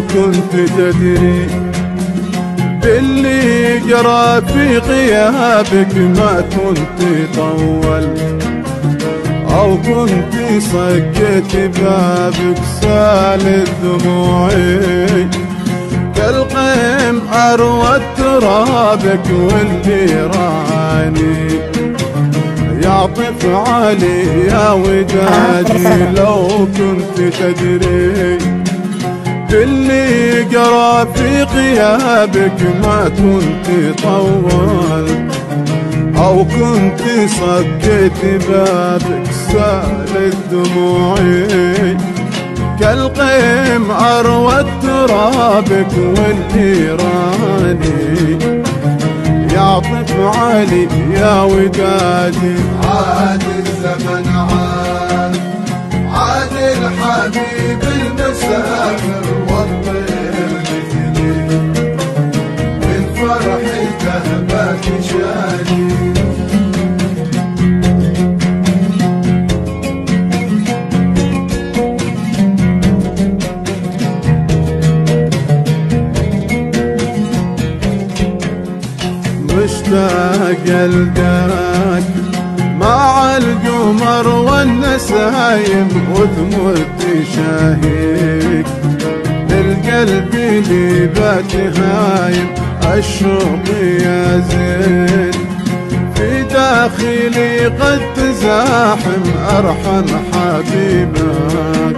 كنت تدري باللي جرى في غيابك ما كنت طولت أو كنت صكيت بابك سال دموعي كالقيم أروى ترابك واللي راني. يعطف علي يا ودادي لو كنت تدري باللي قرا في غيابك ما كنت طولت أو كنت صكيت بابك سالت دموعي كالقيم أروى ترابك والنيراني يعطف علي يا ودادي عاد الزمن عاد عاد الحبيب المسافر. مشتاق القاك مع القمر والنسايم وثمرت شاهيك للقلب اللي بات هايم الشوق يا زين في داخلي قد تزاحم أرحم حبيبك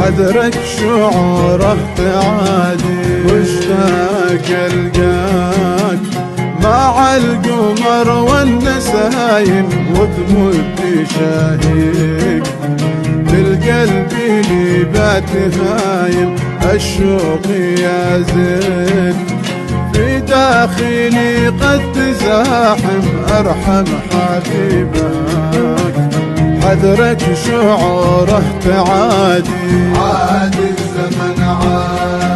حذرك شعوره تعادي مشتاق القاك مع القمر والنسايم وتمد شاهيك بالقلب اللي بات هايم الشوق يا زين في داخلي قد تزاحم أرحم حبيبك. حذرك شعوره تعادي. عاد الزمن عاد.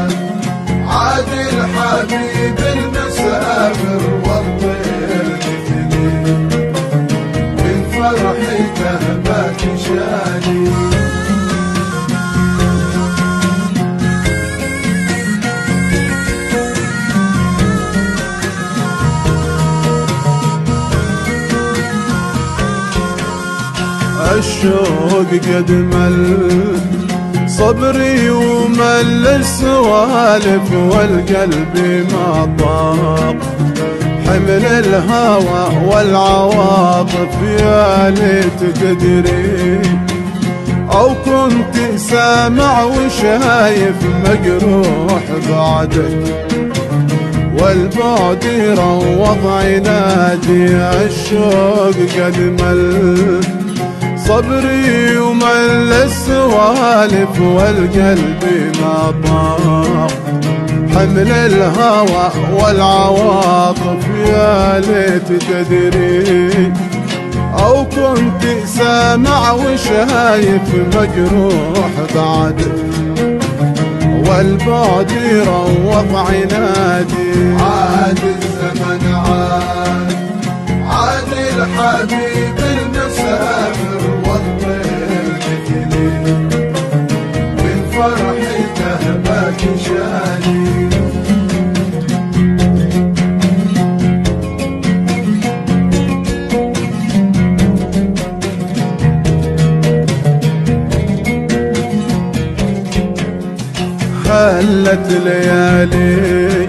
الشوق قد مل صبري ومل السوالف والقلب ما طاق. حمل الهوى والعواطف يا ليت تدري. أو كنت سامع وشايف مجروح بعدك. والبعد روض عنادي الشوق قد مل. صبري ومل السوالف والقلب ما ضاق حمل الهوى والعواطف يا ليت تدري. أو كنت سامع وشايف مجروح بعدك والبعد روض عنادي. عاد الزمن عاد عاد الحبيب. هلت ليالي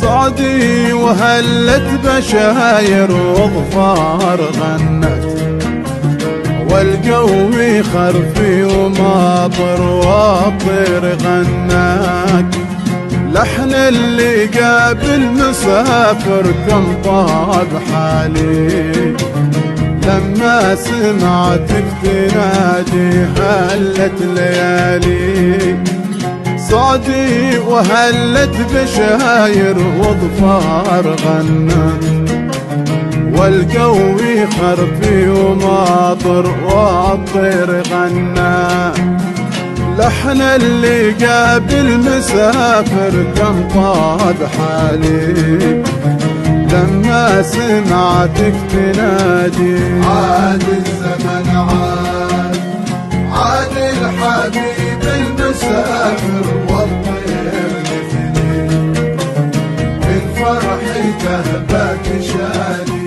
صعدي وهلت بشاير وظفار غنت والجو خرفي وماطر والطير غنت لحن اللي قابل مسافر كم طاب حالي. لما سمعتك تنادي هلت ليالي. صعدي وهلت بشاير وظفار غنت والجو خرفي وماطر والطير غنى. لحن اللي قابل مسافر كم طاب حالي. لما سمعتك تنادي عاد الزمن عاد عاد الحبيب اسافر والله يبني من فرحي تهبك شاني.